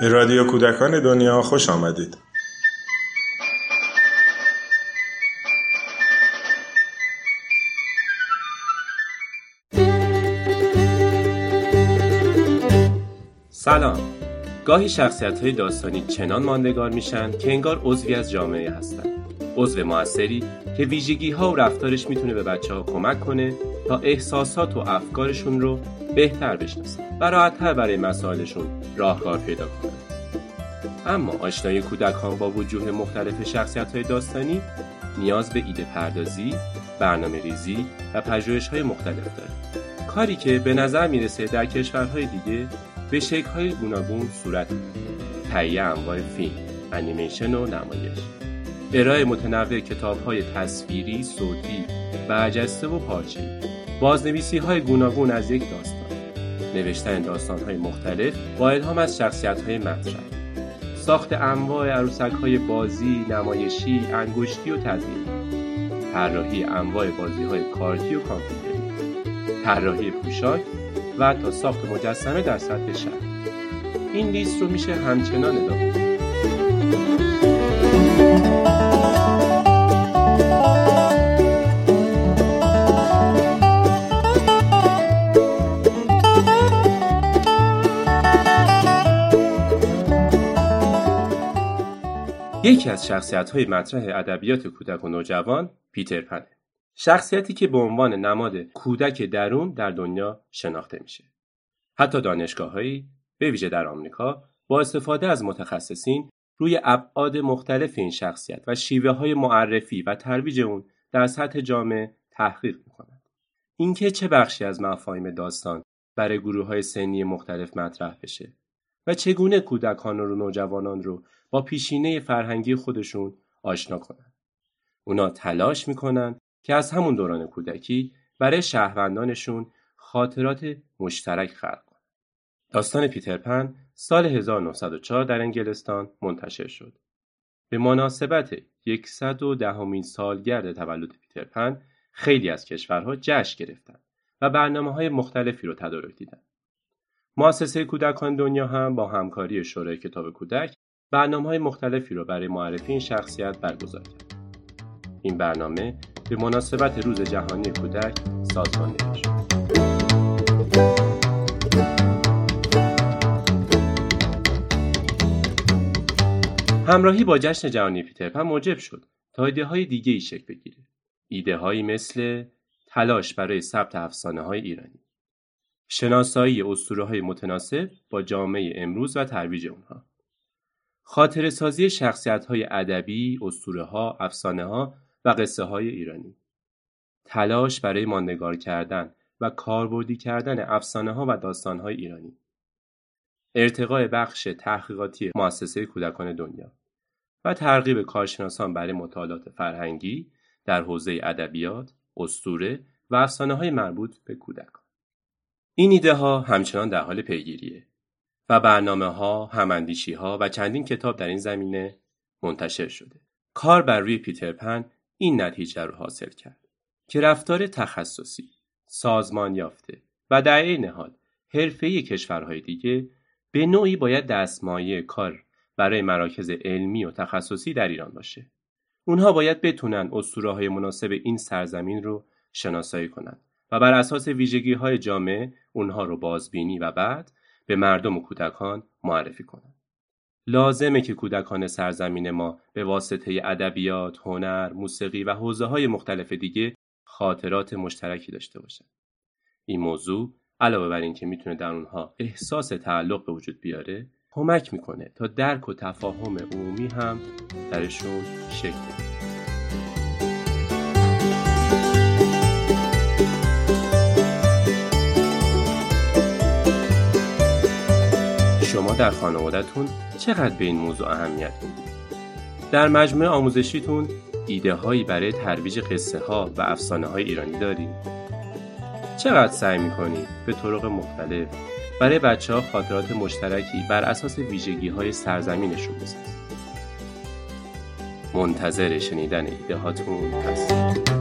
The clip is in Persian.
به رادیو کودکان دنیا خوش آمدید. سلام گاهی شخصیت های داستانی چنان ماندگار میشن که انگار عضوی از جامعه هستند عضو موثری که ویژگی ها و رفتارش می‌تونه به بچه ها کمک کنه تا احساسات و افکارشون رو بهتر بشناسن و راحتتر برای مسائلشون راهکار پیدا کنن. اما آشنایی کودکان با وجوه مختلف شخصیت های داستانی نیاز به ایده پردازی، برنامه ریزی و پژوهش های مختلف داره کاری که به نظر می‌رسه در کشورهای دیگه به شکل‌های گوناگون صورت تهیه انواع فیلم، انیمیشن و نمایش. ارائه متنوع کتاب‌های تصویری، صوتی، برجسته و پارچه‌ای. بازنویسی های گوناگون از یک داستان. نوشتن داستان های مختلف با الهام از شخصیت های مطرح ساخت انواع عروسک های بازی، نمایشی، انگشتی و تدوین طراحی انواع بازی های کارتی و کامپیوتری. طراحی پوشاک و تا ساخت مجسمه در سطح شهر. این لیست رو میشه همچنان ادامه یکی از شخصیت های مطرح ادبیات کودک و نوجوان پیتر پنه. شخصیتی که به عنوان نماد کودک درون در دنیا شناخته میشه. حتی دانشگاههایی به ویژه در آمریکا با استفاده از متخصصین روی ابعاد مختلف این شخصیت و شیوه های معرفی و ترویج اون در سطح جامعه تحقیق می‌کنند. اینکه چه بخشی از مفاهیم داستان برای گروه های سنی مختلف مطرح بشه و چگونه کودکان و نوجوانان رو با پیشینه فرهنگی خودشون آشنا کنند. اونا تلاش می‌کنن که از همون دوران کودکی برای شهروندانشون خاطرات مشترک خلق کنند. داستان پیترپن سال 1904 در انگلستان منتشر شد. به مناسبت 110 دهمین سالگرد تولد پیترپن خیلی از کشورها جشن گرفتند و برنامه های مختلفی رو تدارک دیدند. مؤسسه کودکان دنیا هم با همکاری شورای کتاب کودک برنامه های مختلفی رو برای معرفی این شخصیت برگزار کرد. این برنامه به مناسبت روز جهانی کودک سازماندهی شد. همراهی با جشن جهانی پیترپن موجب شد تا ایده های دیگه ای شکل بگیره. ایده هایی مثل تلاش برای ثبت افسانه های ایرانی. شناسایی اسطوره های متناسب با جامعه امروز و ترویج اونها. خاطر سازی شخصیت های ادبی، اسطوره ها، افسانه ها و قصه های ایرانی. تلاش برای ماندگار کردن و کاربردی کردن افسانه ها و داستان های ایرانی. ارتقاء بخش تحقیقاتی مؤسسه کودکان دنیا و ترغیب کارشناسان برای مطالعات فرهنگی در حوزه ادبیات، اسطوره و افسانه های مربوط به کودکان. این ایده ها همچنان در حال پیگیریه و برنامه ها، هماندیشی ها و چندین کتاب در این زمینه منتشر شده. کار بر روی پیترپن این نتیجه رو حاصل کرد که رفتار تخصصی، سازمان یافته و در عین حال حرفه‌ای کشورهای دیگه به نوعی باید دستمایه کار برای مراکز علمی و تخصصی در ایران باشه. اونها باید بتونن اسطوره های مناسب این سرزمین رو شناسایی کنند و بر اساس ویژگی های جامعه اونها رو بازبینی و بعد به مردم و کودکان معرفی کنند. لازمه که کودکان سرزمین ما به واسطه ادبیات، هنر، موسیقی و حوزه های مختلف دیگه خاطرات مشترکی داشته باشند. این موضوع علاوه بر اینکه می‌تونه در اونها احساس تعلق به وجود بیاره، کمک می‌کنه تا درک و تفاهم عمومی هم درشون شکل بگیره. در خانوادهتون چقدر به این موضوع اهمیت می‌دید؟ در مجموعه آموزشیتون ایده هایی برای ترویج قصه ها و افسانه های ایرانی دارید؟ چقدر سعی می‌کنید به طرق مختلف برای بچه ها خاطرات مشترکی بر اساس ویژگی های سرزمینشون بسازید؟ منتظر شنیدن ایده هاتون هستید.